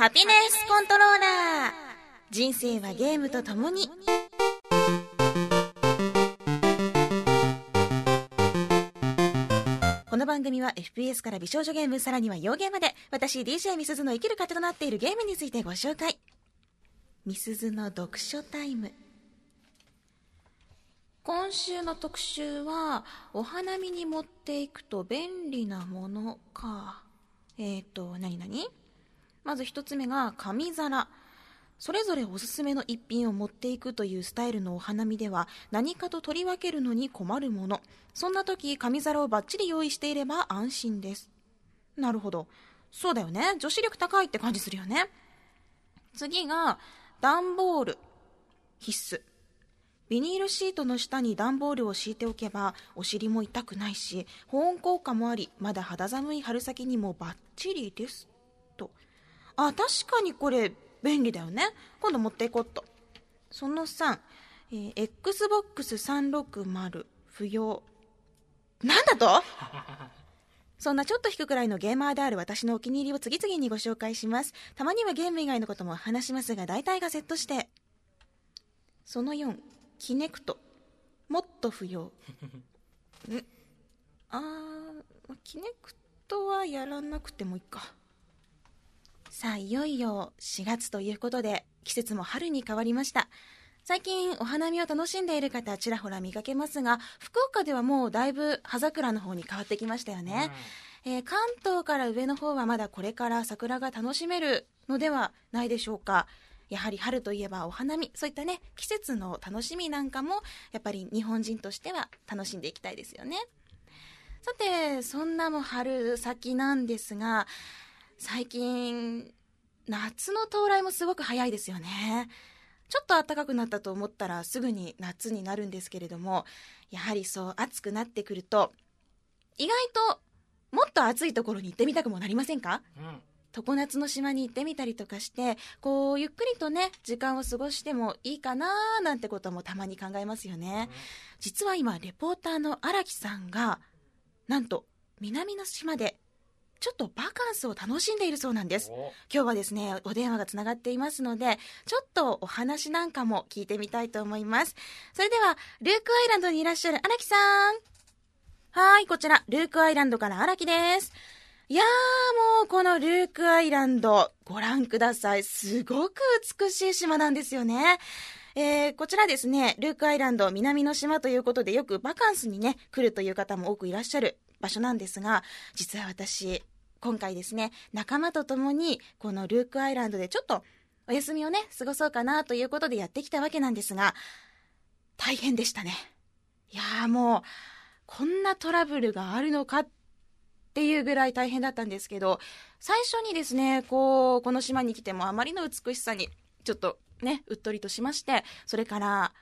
ハピネスコントローラー。人生はゲームとともに。この番組は FPS から美少女ゲームさらには洋ゲーまで私 DJ みすずの生きる糧となっているゲームについてご紹介。みすずの読書タイム。今週の特集はお花見に持っていくと便利なものか。えっ、ー、と何何？まず一つ目が紙皿。それぞれおすすめの一品を持っていくというスタイルのお花見では何かと取り分けるのに困るもの。そんな時紙皿をバッチリ用意していれば安心です。なるほど。そうだよね。女子力高いって感じするよね。次が段ボール。必須。ビニールシートの下に段ボールを敷いておけばお尻も痛くないし保温効果もありまだ肌寒い春先にもバッチリです。あ確かにこれ便利だよね。今度持っていこうっと。その3、えー、XBOX360 不要。なんだと？そんなちょっと引くくらいのゲーマーである私のお気に入りを次々にご紹介します。たまにはゲーム以外のことも話しますが大体がセットして。その4キネクト。もっと不要。んあーキネクトはやらなくてもいいかさあいよいよ4月ということで季節も春に変わりました。最近お花見を楽しんでいる方ちらほら見かけますが福岡ではもうだいぶ葉桜の方に変わってきましたよね、うん、えー、関東から上の方はまだこれから桜が楽しめるのではないでしょうか。やはり春といえばお花見そういったね季節の楽しみなんかもやっぱり日本人としては楽しんでいきたいですよね。さてそんなも春先なんですが最近夏の到来もすごく早いですよね。ちょっと暖かくなったと思ったらすぐに夏になるんですけれどもやはりそう暑くなってくると意外ともっと暑いところに行ってみたくもなりませんか、うん。常夏の島に行ってみたりとかしてこうゆっくりとね時間を過ごしてもいいかななんてこともたまに考えますよね、うん、実は今レポーターの荒木さんがなんと南の島でちょっとバカンスを楽しんでいるそうなんです。今日はですねお電話がつながっていますのでちょっとお話なんかも聞いてみたいと思います。それではルークアイランドにいらっしゃる荒木さん。はいこちら。ルークアイランドから荒木です。いやーもうこのルークアイランドご覧ください。すごく美しい島なんですよね。えー、こちらですね、ルークアイランド南の島ということでよくバカンスにね、来るという方も多くいらっしゃる場所なんですが、実は私、今回ですね、仲間と共にこのルークアイランドでちょっとお休みをね、過ごそうかなということでやってきたわけなんですが、大変でしたね。いやーもう、こんなトラブルがあるのかってっていうぐらい大変だったんですけど最初にですねこうこの島に来てもあまりの美しさにちょっとねうっとりとしましてそれから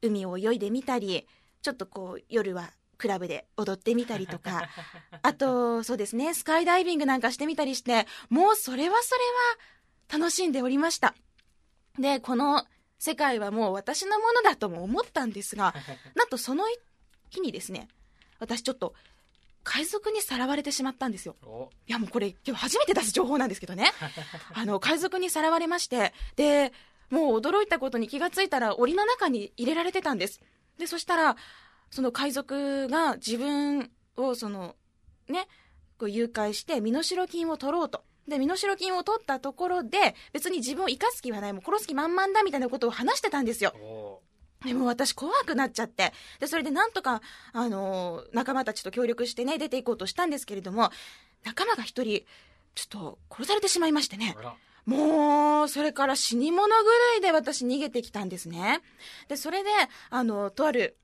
海を泳いでみたりちょっとこう夜はクラブで踊ってみたりとか あとそうですねスカイダイビングなんかしてみたりしてもうそれはそれは楽しんでおりましたでこの世界はもう私のものだとも思ったんですが なんとその日にですね私ちょっと海賊にさらわれてしまったんですよ。いやもうこれ今日初めて出す情報なんですけどね。あの海賊にさらわれまして、で、もう驚いたことに気がついたら檻の中に入れられてたんです。で、そしたら、その海賊が自分をその、ね、こう誘拐して身代金を取ろうと。で、身代金を取ったところで、別に自分を生かす気はない、もう殺す気満々だみたいなことを話してたんですよ。でも私怖くなっちゃって。で、それでなんとか、あのー、仲間たちと協力してね、出ていこうとしたんですけれども、仲間が一人、ちょっと殺されてしまいましてね。もう、それから死に物ぐらいで私逃げてきたんですね。で、それで、あの、とある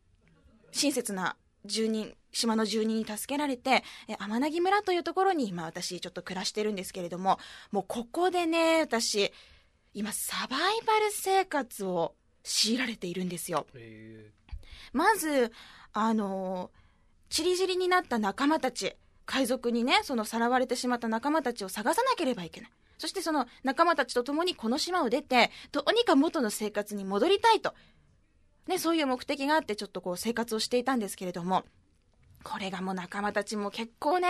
親切な住人、島の住人に助けられて、え天城村というところに今私ちょっと暮らしてるんですけれども、もうここでね、私、今サバイバル生活を強いられているんですよ。まず、あの、ちりぢりになった仲間たち、海賊にね、そのさらわれてしまった仲間たちを探さなければいけない。そしてその仲間たちと共にこの島を出て、どうにか元の生活に戻りたいと。ね、そういう目的があってちょっとこう生活をしていたんですけれども、これがもう仲間たちも結構ね、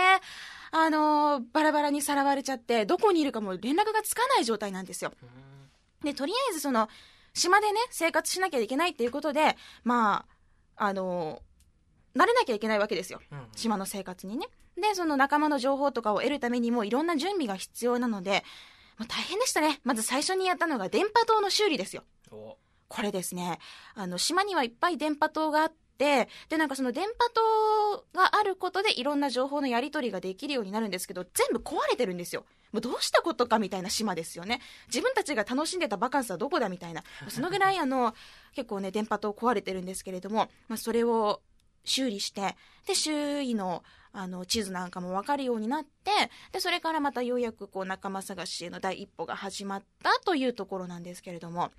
あのーバラバラにさらわれちゃって、どこにいるかもう連絡がつかない状態なんですよ。で、とりあえずその、島でね、生活しなきゃいけないっていうことで、まあ、あのー慣れなきゃいけないわけですよ。うん島の生活にね。で、その仲間の情報とかを得るためにもいろんな準備が必要なので、もう大変でしたね。まず最初にやったのが電波塔の修理ですよ。これですね、あの、島にはいっぱい電波塔があって、で、なんかその電波塔があることでいろんな情報のやり取りができるようになるんですけど、全部壊れてるんですよ。もうどうしたことかみたいな島ですよね。自分たちが楽しんでたバカンスはどこだみたいな。そのぐらいあの、結構ね、電波塔壊れてるんですけれども、まあ、それを修理して、で、周囲の、あの、地図なんかもわかるようになって、で、それからまたようやくこう仲間探しへの第一歩が始まったというところなんですけれども、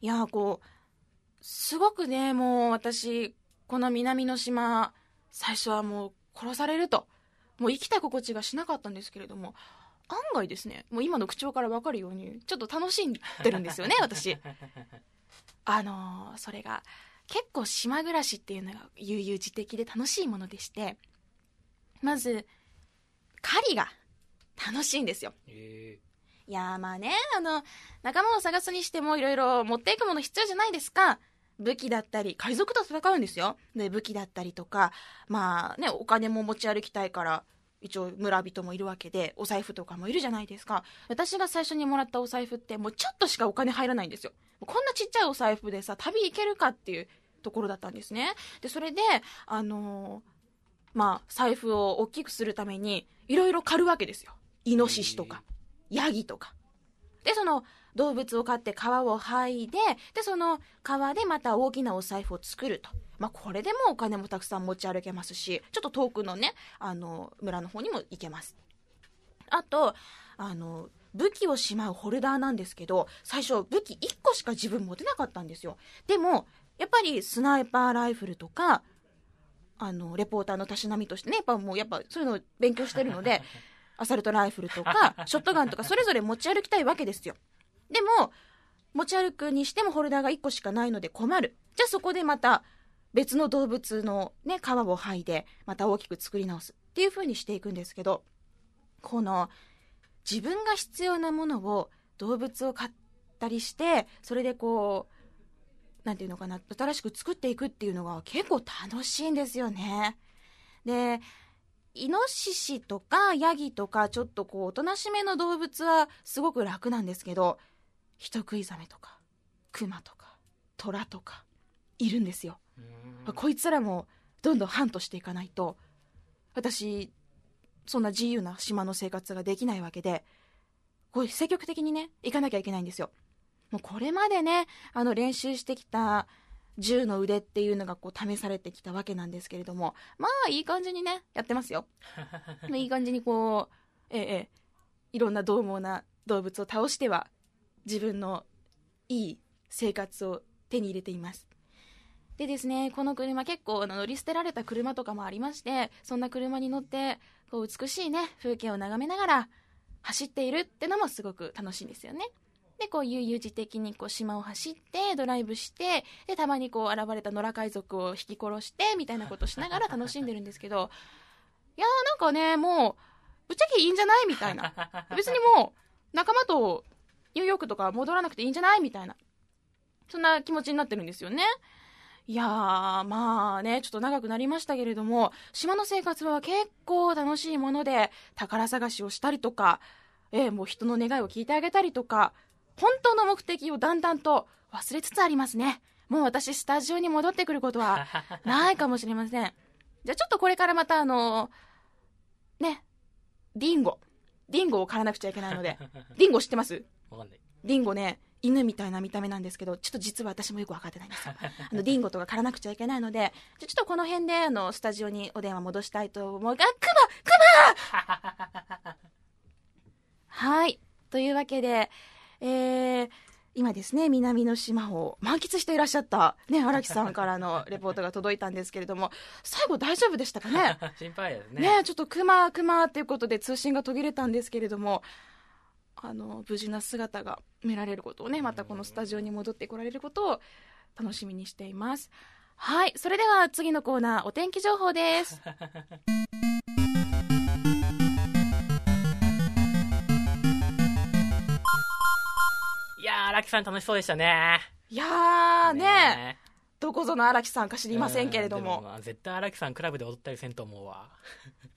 いやーこう、すごくね、もう私、この南の島、最初はもう殺されると、もう生きた心地がしなかったんですけれども、案外ですね、もう今の口調からわかるように、ちょっと楽しんでるんですよね、私。あのーそれが、結構島暮らしっていうのが悠々自適で楽しいものでして、まず、狩りが楽しいんですよ。えいやまあね、あの、仲間を探すにしてもいろいろ持っていくもの必要じゃないですか。武器だったり、海賊と戦うんですよ。で、武器だったりとか、まあね、お金も持ち歩きたいから、一応村人もいるわけで、お財布とかもいるじゃないですか。私が最初にもらったお財布って、もうちょっとしかお金入らないんですよ。こんなちっちゃいお財布でさ、旅行けるかっていうところだったんですね。で、それで、あのーまあ、財布を大きくするために、いろいろ狩るわけですよ。イノシシとか。ヤギとか。で、その動物を飼って皮を剥いで、で、その皮でまた大きなお財布を作ると。まあ、これでもお金もたくさん持ち歩けますし、ちょっと遠くのね、あの、村の方にも行けます。あと、あの、武器をしまうホルダーなんですけど、最初武器1個しか自分持てなかったんですよ。でも、やっぱりスナイパーライフルとか、あの、レポーターのたしなみとしてね、やっぱもうやっぱそういうのを勉強してるので、アサルトライフルとか、ショットガンとか、それぞれ持ち歩きたいわけですよ。でも、持ち歩くにしてもホルダーが1個しかないので困る。じゃあそこでまた別の動物のね、皮を剥いで、また大きく作り直すっていう風にしていくんですけど、この、自分が必要なものを動物を飼ったりして、それでこう、なんていうのかな、新しく作っていくっていうのが結構楽しいんですよね。で、イノシシとかヤギとかちょっとこうおとなしめの動物はすごく楽なんですけど人食いザメとかクマとかトラとかいるんですよ、ーこいつらもどんどんハントしていかないと私そんな自由な島の生活ができないわけでこう積極的にね行かなきゃいけないんですよ。もうこれまでねあの練習してきた銃の腕っていうのがこう試されてきたわけなんですけれどもまあいい感じにねやってますよ まあいい感じにこう、ええええ、いろんな獰猛な動物を倒しては自分のいい生活を手に入れています。でですね、この車結構乗り捨てられた車とかもありまして、そんな車に乗ってこう美しいね、風景を眺めながら走っているってのもすごく楽しいんですよね。で、こう悠々自適にこう島を走ってドライブして、で、たまにこう現れた野良海賊を引き殺してみたいなことしながら楽しんでるんですけど、いやーなんかね、もう、ぶっちゃけいいんじゃない？みたいな。別にもう、仲間とニューヨークとか戻らなくていいんじゃない？みたいな。そんな気持ちになってるんですよね。いやー、まあね、ちょっと長くなりましたけれども、島の生活は結構楽しいもので、宝探しをしたりとか、えーもう人の願いを聞いてあげたりとか、本当の目的をだんだんと忘れつつありますね。もう私、スタジオに戻ってくることは ないかもしれません。じゃあちょっとこれからまたあのね、ディンゴ。ディンゴを狩らなくちゃいけないので。ディンゴ知ってます？わかんない。ディンゴね、犬みたいな見た目なんですけど、ちょっと実は私もよく分かってないんですよ。あの、ディンゴとか狩らなくちゃいけないので、じゃあちょっとこの辺で、あの、スタジオにお電話戻したいと思うが、クマクマはい。というわけで、えー、今ですね、南の島を満喫していらっしゃった、ね、荒木さんからのレポートが届いたんですけれども、最後大丈夫でしたかね？心配ですね。ねちょっとクマクマっていうことで通信が途切れたんですけれどもあの無事な姿が見られることをねまたこのスタジオに戻ってこられることを楽しみにしています。はいそれでは次のコーナーお天気情報です 木さん楽しそうでしたね。いやーねどこぞの荒木さんか知りませんけれどうんもでまあ絶対荒木さんクラブで踊ったりせんと思うわ。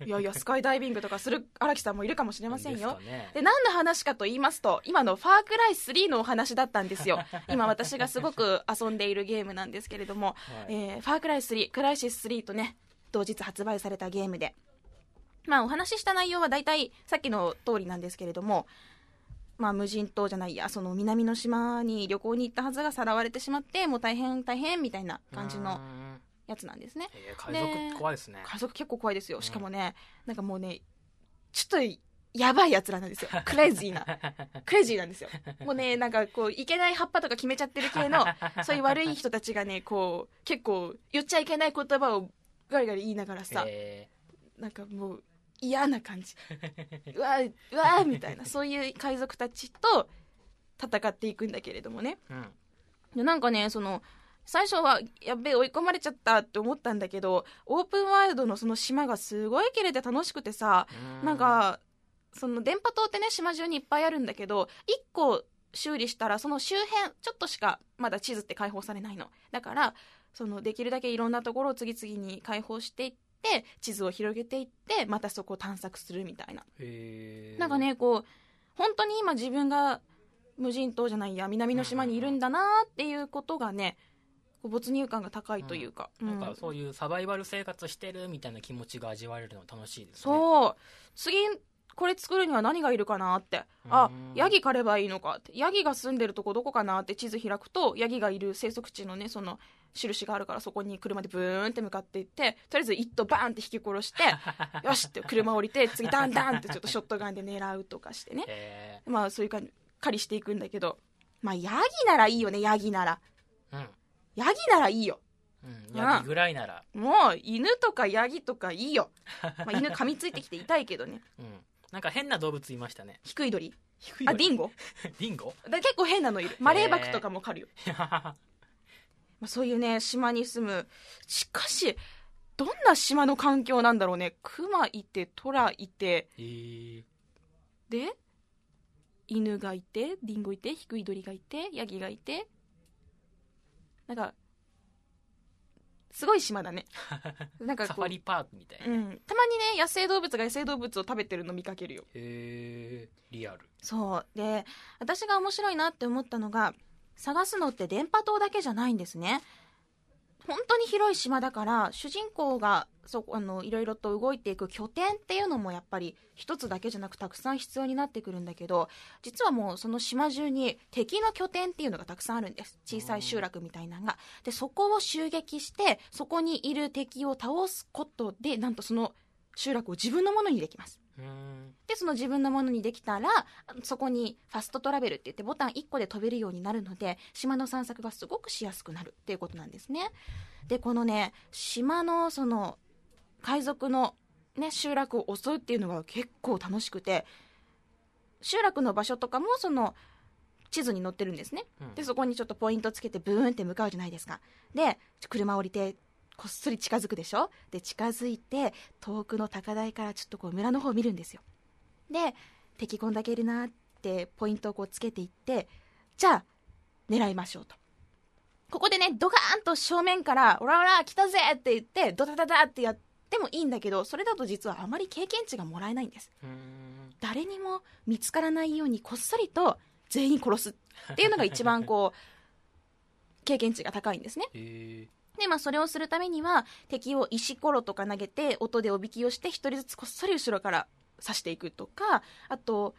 いやいやスカイダイビングとかする荒木さんもいるかもしれませんよ。ですかね。で何の話かと言いますと今の「ファークライ3」のお話だったんですよ。今私がすごく遊んでいるゲームなんですけれども「はい。えーファークライ3」クライシス3とね同日発売されたゲームで。まあお話しした内容は大体さっきの通りなんですけれどもまあ無人島じゃないやその南の島に旅行に行ったはずがさらわれてしまってもう大変大変みたいな感じのうーん。やつなんですね。えー海賊怖いですね。家族結構怖いですよ。しかもね、なんかもうねちょっとやばいやつらなんですよ。クレイジーな。クレイジーなんですよ。もうねなんかこういけない葉っぱとか決めちゃってる系の そういう悪い人たちがねこう結構言っちゃいけない言葉をガリガリ言いながらさ、えなんかもう嫌な感じ。うわうわみたいな。そういう海賊たちと戦っていくんだけれどもね。ーうん。でなんかねその最初はやっべえ追い込まれちゃったって思ったんだけどオープンワールドのその島がすごい綺麗で楽しくてさなんかその電波塔ってね島中にいっぱいあるんだけど1個修理したらその周辺ちょっとしかまだ地図って開放されないの。だからそのできるだけいろんなところを次々に開放していって地図を広げていってまたそこを探索するみたいな。なんかねこう本当に今自分が無人島じゃないや南の島にいるんだなっていうことがねこう没入感が高いというか、なんうん。かそういうサバイバル生活してるみたいな気持ちが味わえるの楽しいですね。そう。次これ作るには何がいるかなって。あうん。ヤギ狩ればいいのかって。ヤギが住んでるとこどこかなって地図開くとヤギがいる生息地のねその印があるからそこに車でブーンって向かっていってとりあえず一頭バーンって引き殺して よしって車降りて次ダンダンってちょっとショットガンで狙うとかしてね。へまあそういう感じ狩りしていくんだけど。まあヤギならいいよねヤギなら。ーうん。ヤギならいいよ。うん。ヤギぐらいなら。もう犬とかヤギとかいいよ、まあ、犬噛みついてきて痛いけどね。うんなんか変な動物いましたね。低い鳥。あディンゴ。ディンゴ？だ結構変なのいる。マレーバクとかも狩るよ、は まあ、そういうね島に住むしかしどんな島の環境なんだろうね。クマいてトラいて。えー。で犬がいてディンゴいて低い鳥がいてヤギがいて。なんかすごい島だね。なんかこう。サファリパークみたいな、へうん、たまにね野生動物が野生動物を食べてるの見かけるよ。えリアル。そう。で私が面白いなって思ったのが探すのって電波塔だけじゃないんですね本当に広い島だから主人公がそあのいろいろと動いていく拠点っていうのもやっぱり一つだけじゃなくたくさん必要になってくるんだけど実はもうその島中に敵の拠点っていうのがたくさんあるんです。小さい集落みたいなのが。でそこを襲撃してそこにいる敵を倒すことでなんとその集落を自分のものにできます。でその自分のものにできたらそこにファストトラベルって言ってボタン1個で飛べるようになるので島の散策がすごくしやすくなるっていうことなんですね。でこのね島のその海賊の、ね、集落を襲うっていうのが結構楽しくて集落の場所とかもその地図に載ってるんですね。うん。でそこにちょっとポイントつけてブーンって向かうじゃないですか。で車降りてこっそり近づくでしょ？で近づいて遠くの高台からちょっとこう村の方を見るんですよ。で敵こんだけいるなってポイントをこうつけていってじゃあ狙いましょうと。ここでねドカーンと正面から「オラオラ来たぜ!」って言ってドタダダってやってもいいんだけどそれだと実はあまり経験値がもらえないんです。誰にも見つからないようにこっそりと全員殺すっていうのが一番こう経験値が高いんですね。へでまあそれをするためには敵を石ころとか投げて音でおびきをして一人ずつこっそり後ろから刺していくとかあと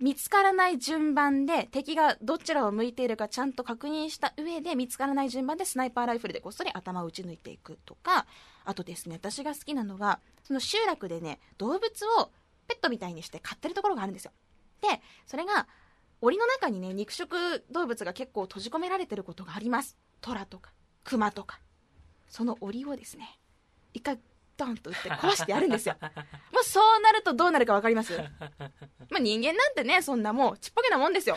見つからない順番で敵がどちらを向いているかちゃんと確認した上で見つからない順番でスナイパーライフルでこっそり頭を撃ち抜いていくとかあとですね私が好きなのがその集落でね動物をペットみたいにして飼ってるところがあるんですよ。でそれが檻の中にね肉食動物が結構閉じ込められてることがあります。トラとかクマとか。その檻をですね一回ドンと撃って壊してやるんですよ。もうそうなるとどうなるか分かります？まあ人間なんてねそんなもうちっぽけなもんですよ。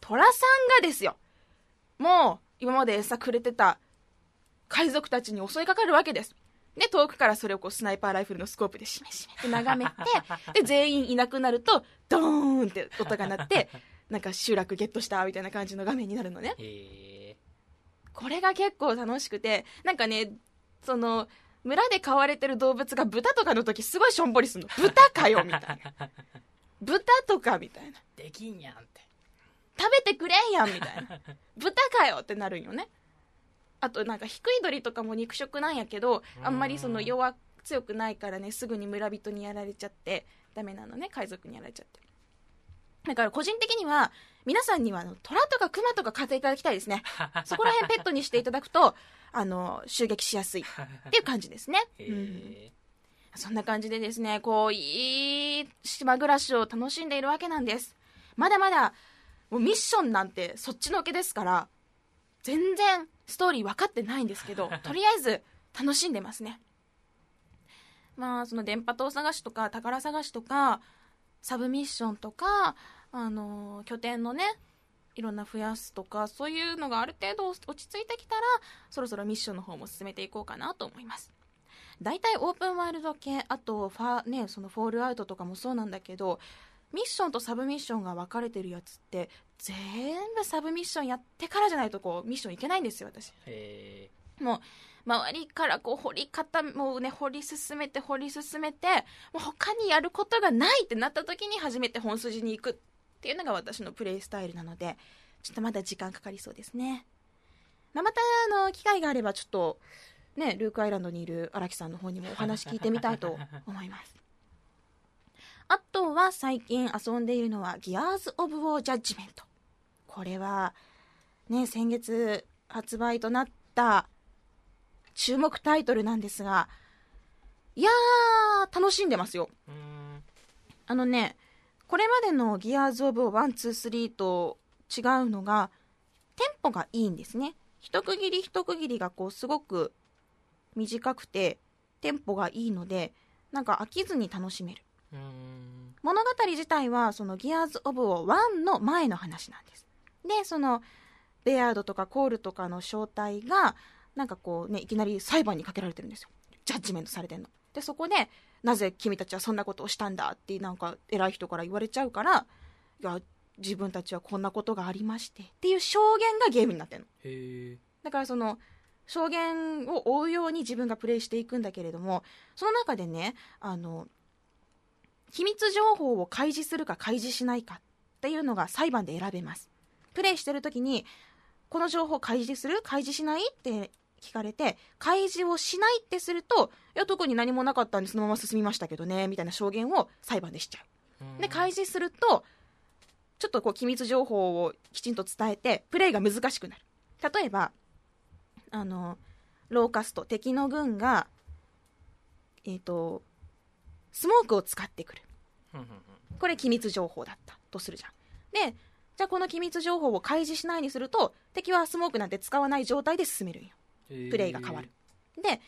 虎さんがですよ。もう今まで餌くれてた海賊たちに襲いかかるわけです。で遠くからそれをこうスナイパーライフルのスコープでしめしめって眺めて で全員いなくなるとドーンって音が鳴ってなんか集落ゲットしたみたいな感じの画面になるのねこれが結構楽しくてなんかねその村で飼われてる動物が豚とかの時すごいしょんぼりするの。豚かよみたいな。豚とかみたいな。できんやんって。食べてくれんやんみたいな。豚かよってなるんよね。あとなんか低い鳥とかも肉食なんやけどあんまりその弱強くないからねすぐに村人にやられちゃってダメなのね海賊にやられちゃって。だから個人的には皆さんにはあの虎とか熊とか飼っていただきたいですね。そこら辺ペットにしていただくとあの襲撃しやすい。っていう感じですね、へうん。えそんな感じでですね、こう、いい島暮らしを楽しんでいるわけなんです。まだまだ、もうミッションなんてそっちのけですから、全然ストーリー分かってないんですけど、とりあえず楽しんでますね。まあ、その電波塔探しとか宝探しとか、サブミッションとか、あの、拠点のね、いろんな増やすとか、そういうのがある程度落ち着いてきたら、そろそろミッションの方も進めていこうかなと思います。大体オープンワールド系あとファ、ね、そのフォールアウトとかもそうなんだけどミッションとサブミッションが分かれてるやつって全部サブミッションやってからじゃないとこうミッションいけないんですよ私へもう周りからこう掘り方もうね掘り進めて掘り進めてもう他にやることがないってなった時に初めて本筋に行くっていうのが私のプレイスタイルなのでちょっとまだ時間かかりそうですね、まあ、またあの機会があればちょっとねルークアイランドにいる荒木さんの方にもお話聞いてみたいと思います。あとは最近遊んでいるのはギアーズ・オブ・ウォー・ジャッジメント。これはね先月発売となった注目タイトルなんですがいやー楽しんでますよ。あのねこれまでのギアーズ・オブ・123と違うのがテンポがいいんですね。一区切り一区切りがこうすごく短くてテンポがいいのでなんか飽きずに楽しめる。物語自体はそのギアーズ・オブ・を1の前の話なんです。でそのベアードとかコールとかの正体がなんかこうねいきなり裁判にかけられてるんですよ。ジャッジメントされてんのでそこでなぜ君たちはそんなことをしたんだってなんか偉い人から言われちゃうからいや自分たちはこんなことがありましてっていう証言がゲームになってるの。だからその証言を追うように自分がプレイしていくんだけれどもその中でねあの秘密情報を開示するか開示しないかっていうのが裁判で選べます。プレイしてる時にこの情報を開示する？開示しない？って聞かれて開示をしないってするといや特に何もなかったんでそのまま進みましたけどねみたいな証言を裁判でしちゃう。で開示するとちょっとこう機密情報をきちんと伝えてプレイが難しくなる。例えばあのローカスト敵の軍がえっ、とスモークを使ってくる。これ機密情報だったとするじゃん。でじゃあこの機密情報を開示しないにすると敵はスモークなんて使わない状態で進めるんよ。うんプレイが変わる。で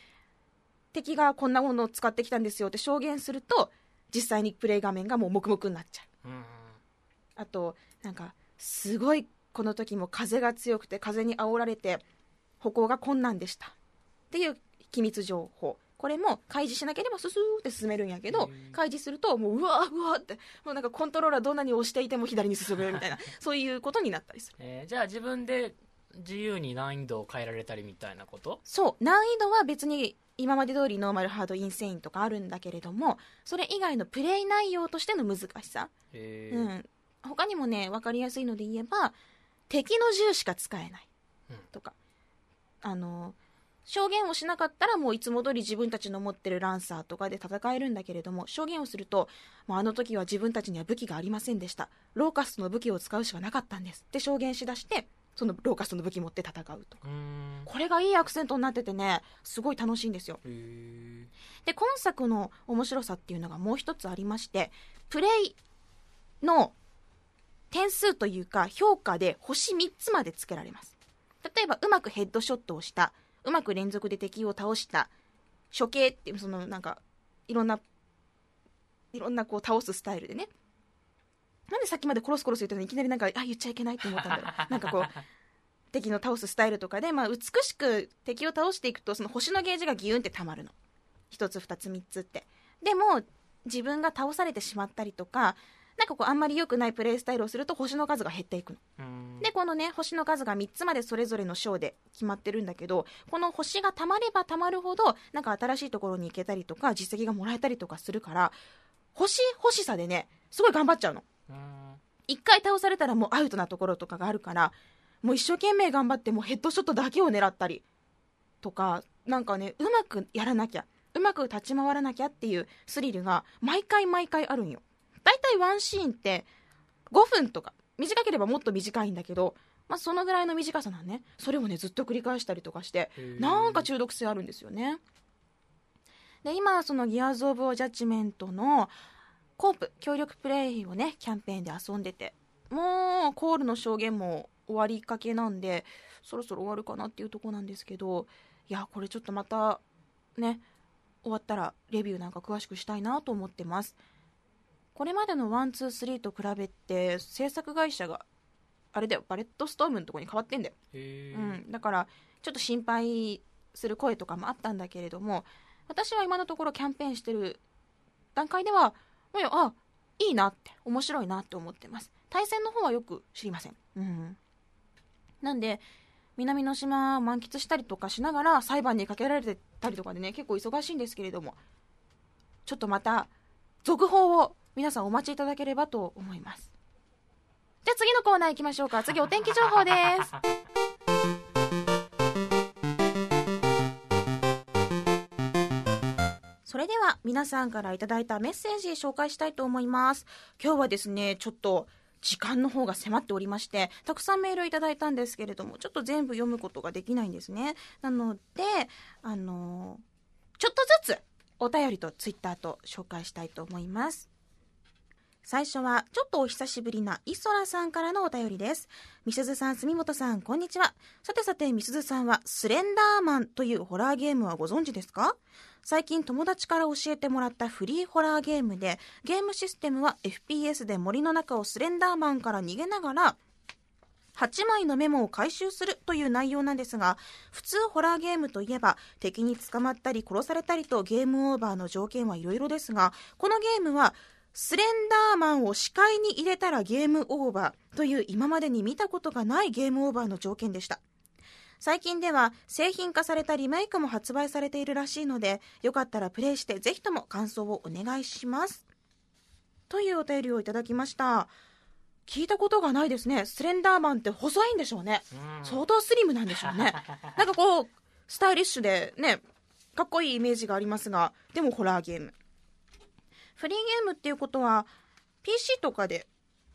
敵がこんなものを使ってきたんですよって証言すると実際にプレイ画面がもう黙々になっちゃう。うん。うんあとなんかすごいこの時も風が強くて風に煽られて歩行が困難でした。っていう機密情報。これも開示しなければススーって進めるんやけど開示するともううわーうわーってもうなんかコントローラーどんなに押していても左に進むみたいな そういうことになったりする。えーじゃあ自分で自由に難易度を変えられたりみたいなこと？そう。難易度は別に今まで通りノーマルハードインセインとかあるんだけれどもそれ以外のプレイ内容としての難しさ。うん、他にもね分かりやすいので言えば敵の銃しか使えない。うん。とか、あの証言をしなかったらもういつも通り自分たちの持ってるランサーとかで戦えるんだけれども証言をするともうあの時は自分たちには武器がありませんでした。ローカストの武器を使うしかなかったんです。って証言しだしてそのローカストの武器持って戦うとうーん。これがいいアクセントになっててねすごい楽しいんですよ。で今作の面白さっていうのがもう一つありましてプレイの点数というか評価で星3つまでつけられます。例えばうまくヘッドショットをしたうまく連続で敵を倒した処刑っていうそのなんかいろんないろんなこう倒すスタイルでねなんでさっきまでコロスコロス言ったのにいきなりなんかあ言っちゃいけないって思ったんだろう。なんかこう敵の倒すスタイルとかで、まあ、美しく敵を倒していくとその星のゲージがギュンってたまるの。1つ2つ3つって。でも自分が倒されてしまったりとかなんかこうあんまり良くないプレイスタイルをすると星の数が減っていくの。うん。でこのね星の数が3つまでそれぞれの章で決まってるんだけどこの星がたまればたまるほどなんか新しいところに行けたりとか実績がもらえたりとかするから星欲しさでねすごい頑張っちゃうのうん。一回倒されたらもうアウトなところとかがあるからもう一生懸命頑張ってもうヘッドショットだけを狙ったりとかなんかねうまくやらなきゃうまく立ち回らなきゃっていうスリルが毎回毎回あるんよ。だいたいワンシーンって5分とか短ければもっと短いんだけど、まあ、そのぐらいの短さなんね。それをねずっと繰り返したりとかしてなんか中毒性あるんですよね。で今そのギアーズ・オブ・オ・ジャッジメントのコープ協力プレイをねキャンペーンで遊んでて。もうコールの証言も終わりかけなんでそろそろ終わるかなっていうとこなんですけど。いやこれちょっとまたね終わったらレビューなんか詳しくしたいなと思ってます。これまでの123と比べて制作会社があれだよバレットストームのとこに変わってんだよ。うん、だからちょっと心配する声とかもあったんだけれども私は今のところキャンペーンしてる段階ではもうよあいいなって面白いなって思ってます。対戦の方はよく知りません、うん、なんで南の島満喫したりとかしながら裁判にかけられてたりとかでね結構忙しいんですけれどもちょっとまた続報を皆さんお待ちいただければと思います。じゃあ次のコーナー行きましょうか。次お天気情報です それでは皆さんからいただいたメッセージ紹介したいと思います。今日はですねちょっと時間の方が迫っておりましてたくさんメールいただいたんですけれどもちょっと全部読むことができないんですね。なのであのちょっとずつお便りとツイッターと紹介したいと思います。最初はちょっとお久しぶりなイソラさんからのお便りです。みすずさん住本さんこんにちは。さてさてみすずさんはスレンダーマンというホラーゲームはご存知ですか？最近友達から教えてもらったフリーホラーゲームでゲームシステムは FPS で森の中をスレンダーマンから逃げながら8枚のメモを回収するという内容なんですが普通ホラーゲームといえば敵に捕まったり殺されたりとゲームオーバーの条件はいろいろですがこのゲームはスレンダーマンを視界に入れたらゲームオーバーという今までに見たことがないゲームオーバーの条件でした。最近では製品化されたリメイクも発売されているらしいのでよかったらプレイしてぜひとも感想をお願いします。というお便りをいただきました。聞いたことがないですね。スレンダーマンって細いんでしょうね。うん。相当スリムなんでしょうね。なんかこうスタイリッシュでねかっこいいイメージがありますがでもホラーゲーム。フリーゲームっていうことは PC とかで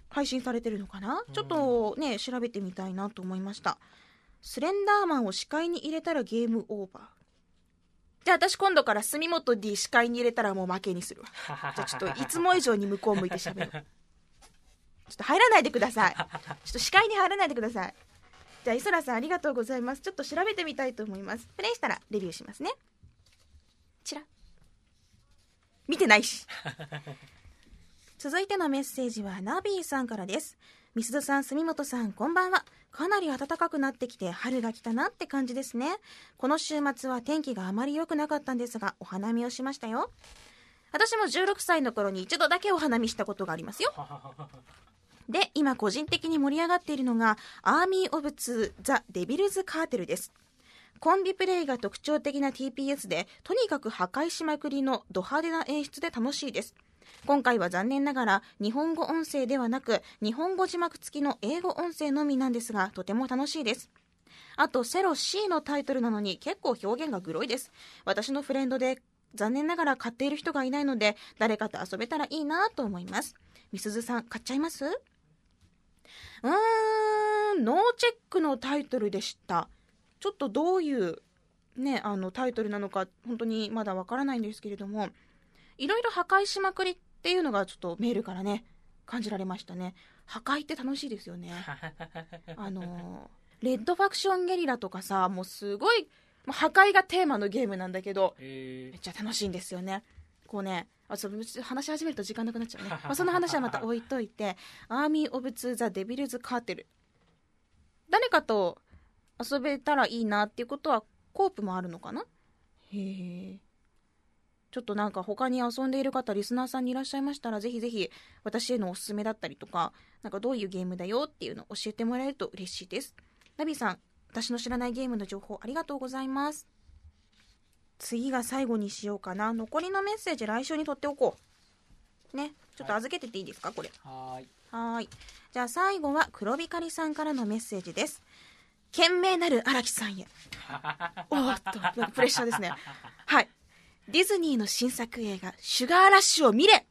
配信されてるのかな、うんちょっとね調べてみたいなと思いましたスレンダーマンを視界に入れたらゲームオーバー。じゃあ私今度から住本 D 視界に入れたらもう負けにするわ。じゃあちょっといつも以上に向こう向いて喋る。ちょっと入らないでください。ちょっと視界に入らないでください。じゃあ磯田さんありがとうございます。ちょっと調べてみたいと思います。プレイしたらレビューしますね。チラ。見てないし。続いてのメッセージはナビーさんからです。みすずさん住本さんこんばんはかなり暖かくなってきて春が来たなって感じですね。この週末は天気があまり良くなかったんですがお花見をしましたよ。私も16歳の頃に一度だけお花見したことがありますよ。で今個人的に盛り上がっているのがアーミー・オブ・ツー・ザ・デビルズ・カーテルです。コンビプレイが特徴的な TPS でとにかく破壊しまくりのド派手な演出で楽しいです今回は残念ながら日本語音声ではなく日本語字幕付きの英語音声のみなんですがとても楽しいです。あとセロ C のタイトルなのに結構表現がグロいです。私のフレンドで残念ながら買っている人がいないので誰かと遊べたらいいなと思います。みすずさん買っちゃいます？うーんノーチェックのタイトルでした。ちょっとどういうねあのタイトルなのか本当にまだわからないんですけれども。いろいろ破壊しまくりっていうのがちょっとメールからね感じられましたね。破壊って楽しいですよね。あのレッドファクションゲリラとかさもうすごい破壊がテーマのゲームなんだけどえめっちゃ楽しいんですよね。こうねあそう話し始めると時間なくなっちゃうね、まあ、その話はまた置いといて「アーミー・オブ・ツー・ザ・デビルズ・カーテル」誰かと遊べたらいいなっていうことはコープもあるのかな？へえちょっとなんか他に遊んでいる方リスナーさんにいらっしゃいましたらぜひぜひ私へのおすすめだったりとかなんかどういうゲームだよっていうのを教えてもらえると嬉しいですナビさん私の知らないゲームの情報ありがとうございます次が最後にしようかな残りのメッセージ来週に取っておこうねちょっと預けてていいですか？これはーいはーい。じゃあ最後は黒光さんからのメッセージです。懸命なる荒木さんへ。おーっと、プレッシャーですね。はい。ディズニーの新作映画、シュガーラッシュを見れ。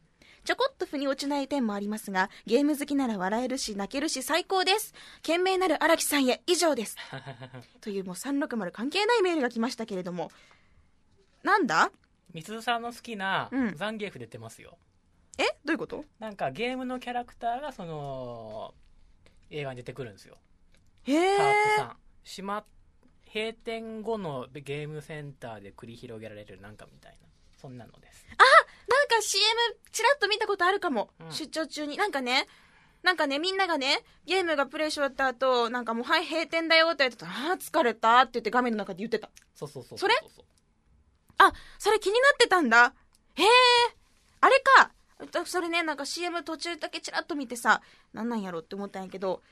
ちょこっと腑に落ちない点もありますが、ゲーム好きなら笑えるし、泣けるし、最高です。懸命なる荒木さんへ、以上です。というもう360関係ないメールが来ましたけれども、なんだ？みすずさんの好きなうん。ザンギエフ出てますよ、え？どういうこと？なんかゲームのキャラクターがその映画に出てくるんですよ。へパーえト。3島閉店後のゲームセンターで繰り広げられるなんかみたいな。そんなのです。なんか CM ちらっと見たことあるかも、うん。出張中に。なんかねなんかねみんながねゲームがプレイし終わった後なんかもうはい閉店だよって言ってた。ああ疲れたって言って画面の中で言ってた。そうそうそうそれ？あそれ気になってたんだ。へえあれか。だそれねなんか CM 途中だけちらっと見てさなんなんやろって思ったんやけど。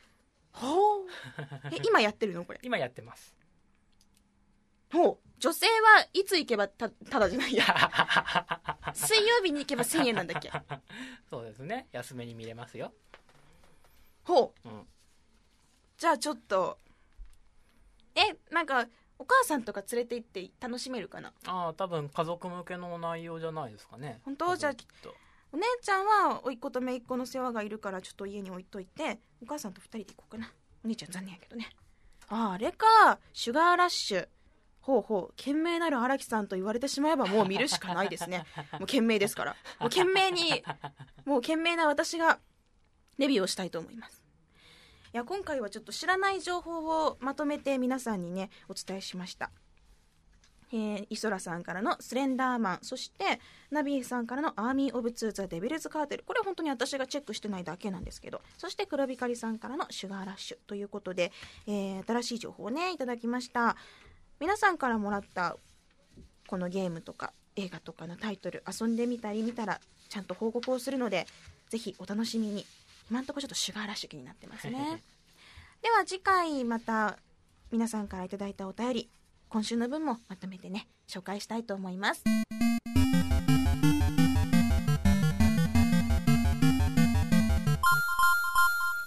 ほう。え今やってるの？これ。今やってますほう女性はいつ行けばたただじゃない。や水曜日に行けば1000円なんだっけ。そうですね。安めに見れますよ。ほう。うん。じゃあちょっと。えなんかお母さんとか連れて行って楽しめるかな。ああ多分家族向けの内容じゃないですかね。本当？じゃあきっと。お姉ちゃんは甥っ子と姪っ子の世話がいるからちょっと家に置いといてお母さんと2人で行こうかな。お兄ちゃん残念やけどね。ああれか。シュガーラッシュほうほう懸命なる荒木さんと言われてしまえばもう見るしかないですね。もう懸命ですから。もう懸命にもう懸命な私がレビューをしたいと思います。いや今回はちょっと知らない情報をまとめて皆さんにねお伝えしました。えー、イソラさんからのスレンダーマンそしてナビーさんからのアーミー・オブ・ツー・ザ・デビルズ・カーテル。これは本当に私がチェックしてないだけなんですけど。そして黒光さんからのシュガーラッシュということで、えー新しい情報をねいただきました皆さんからもらったこのゲームとか映画とかのタイトル遊んでみたり見たらちゃんと報告をするのでぜひお楽しみに。今んところちょっとシュガーラッシュ気になってますね。では次回また皆さんからいただいたお便り今週の分もまとめてね紹介したいと思います。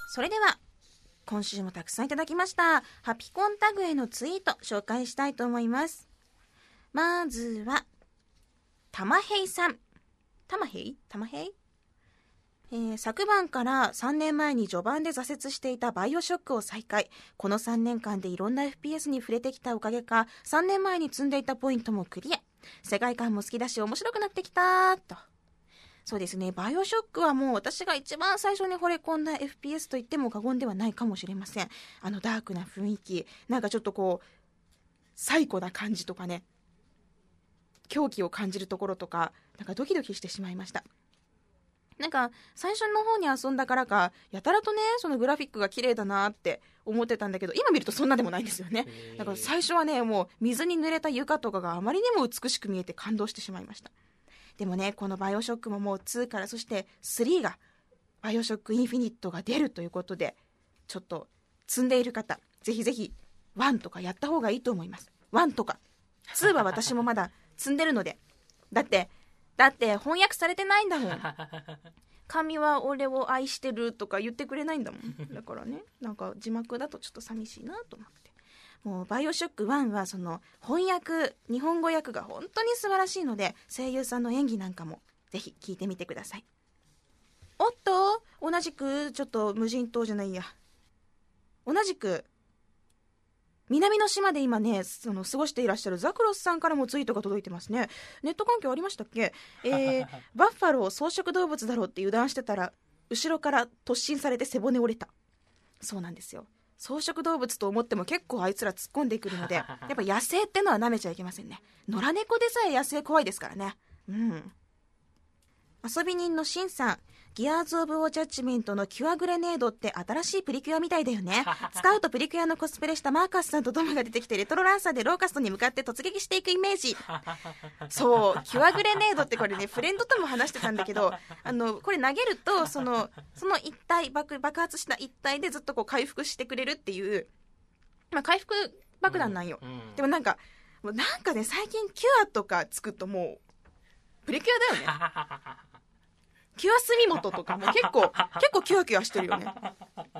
それでは今週もたくさんいただきました。ハピコンタグへのツイート紹介したいと思います。まずはたまへいさん。たまへい？たまへい？えー昨晩から3年前に序盤で挫折していたバイオショックを再開。この3年間でいろんな FPS に触れてきたおかげか3年前に積んでいたポイントもクリア。世界観も好きだし面白くなってきたと。そうですね。バイオショックはもう私が一番最初に惚れ込んだ FPS と言っても過言ではないかもしれません。あのダークな雰囲気なんかちょっとこう最古な感じとかね。狂気を感じるところとかなんかドキドキしてしまいました。なんか最初の方に遊んだからかやたらとねそのグラフィックが綺麗だなって思ってたんだけど今見るとそんなでもないんですよね。だから最初はねもう水に濡れた床とかがあまりにも美しく見えて感動してしまいましたでもねこのバイオショックももう2からそして3がバイオショックインフィニットが出るということでちょっと積んでいる方ぜひぜひ1とかやった方がいいと思います。1とか。2は私もまだ積んでるので。だってだって翻訳されてないんだもん。神は俺を愛してるとか言ってくれないんだもん。だからねなんか字幕だとちょっと寂しいなと思ってもうバイオショック1はその翻訳日本語訳が本当に素晴らしいので声優さんの演技なんかもぜひ聞いてみてください。おっと同じくちょっと無人島じゃないや。同じく南の島で今ねその過ごしていらっしゃるザクロスさんからもツイートが届いてますね。ネット環境ありましたっけ？えー、バッファロー草食動物だろうって油断してたら後ろから突進されて背骨折れた。そうなんですよ草食動物と思っても結構あいつら突っ込んでくるので やっぱ野生ってのは舐めちゃいけませんね。野良猫でさえ野生怖いですからね。うん遊び人のシンさんギアーズ・オブ・ウォー・ジャッジメントのキュアグレネードって新しいプリキュアみたいだよね。使うとプリキュアのコスプレしたマーカスさんとトムが出てきてレトロランサーでローカストに向かって突撃していくイメージ。そう、キュアグレネードってこれね、フレンドとも話してたんだけど、あの、これ投げると、その、その一帯、爆爆発した一帯でずっとこう回復してくれるっていう、まあ回復爆弾なんよ。うんでもなんか、もうなんかね、最近キュアとかつくともう、プリキュアだよね。キュア住本とかも結構、結構キュアキュアしてるよね。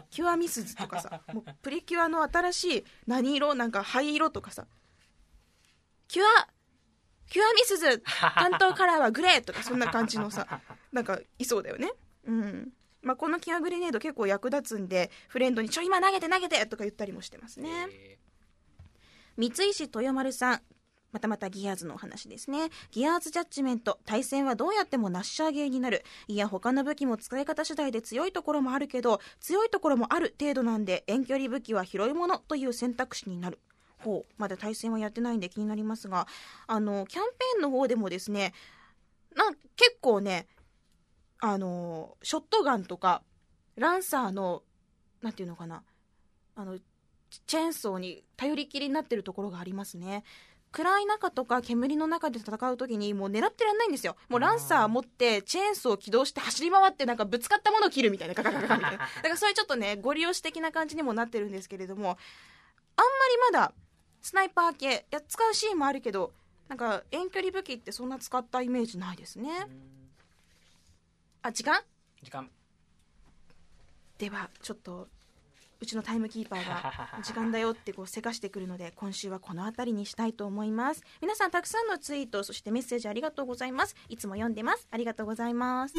キュアミスズとかさ、もうプリキュアの新しい何色なんか灰色とかさ、キュア、キュアミスズ担当カラーはグレーとかそんな感じのさ、なんかいそうだよね。うん。まあ、このキュアグレネード結構役立つんで、フレンドにちょ今投げて投げてとか言ったりもしてますね。え三石豊丸さんまたまたギアーズのお話ですね。ギアーズジャッジメント対戦はどうやってもナッシャーゲーになる。いや他の武器も使い方次第で強いところもあるけど強いところもある程度なんで遠距離武器は広いものという選択肢になる。ほうまだ対戦はやってないんで気になりますがあのキャンペーンの方でもですねな結構ねあのショットガンとかランサーのなんていうのかなあのチェーンソーに頼りきりになってるところがありますね。暗い中とか煙の中で戦う時にもう狙ってらんないんですよ。もうランサー持ってチェーンソーを起動して走り回ってなんかぶつかったものを切るみたいなガガガガガみたいなだからそういうちょっとねゴリ押し的な感じにもなってるんですけれどもあんまりまだスナイパー系いや使うシーンもあるけどなんか遠距離武器ってそんな使ったイメージないですね。あ時間？時間。ではちょっとうちのタイムキーパーが時間だよってこうせかしてくるので今週はこの辺りにしたいと思います。皆さんたくさんのツイートそしてメッセージありがとうございます。いつも読んでます。ありがとうございます。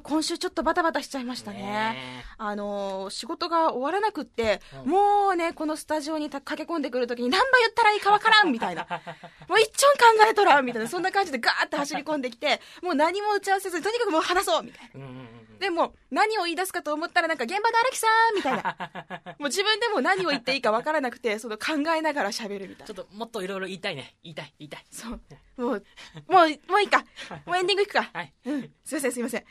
今週ちょっとバタバタしちゃいましたねねあのー仕事が終わらなくって、うんもうね、このスタジオにた駆け込んでくるときに何番言ったらいいかわからんみたいな。もう一丁考えとらんみたいな、そんな感じでガーって走り込んできて、もう何も打ち合わせずに、とにかくもう話そうみたいな。うんうんうんでも、何を言い出すかと思ったらなんか現場で荒木さんみたいな。もう自分でも何を言っていいかわからなくて、その考えながら喋るみたいな。ちょっともっといろいろ言いたいね言いたい言いたいそう。もう、もう、もういいか。もうエンディングいくか。はいうん。すいません、すいません。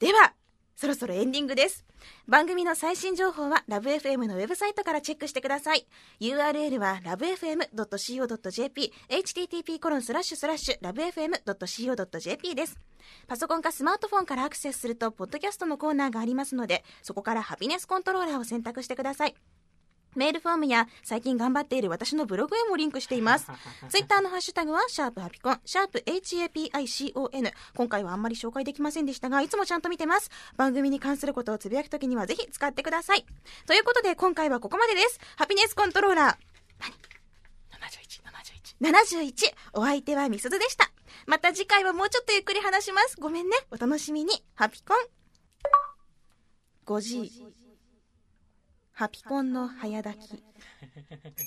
では、そろそろエンディングです。番組の最新情報はラブ f m のウェブサイトからチェックしてください。URL は lovefm.co.jp、http コロンスラッシュスラッシュ lovefm.co.jp です。パソコンかスマートフォンからアクセスすると、ポッドキャストのコーナーがありますので、そこからハピネスコントローラーを選択してください。メールフォームや最近頑張っている私のブログへもリンクしています。ツイッターのハッシュタグは、シャープハピコン、シャープ HAPICON。今回はあんまり紹介できませんでしたが、いつもちゃんと見てます。番組に関することをつぶやくときにはぜひ使ってください。ということで、今回はここまでです。ハピネスコントローラ7171ー71。お相手はみすずでした。また次回はもうちょっとゆっくり話します。ごめんね。お楽しみに。ハピコン。5時。ハピコンの早炊き。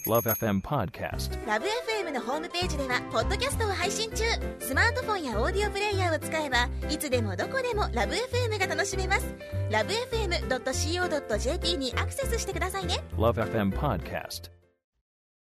Love FM Podcast. ラブ f m のホームページではポッドキャストを配信中スマートフォンやオーディオプレイヤーを使えばいつでもどこでもラブ f m が楽しめますラブ FM.co.jp にアクセスしてくださいね Love FM Podcast.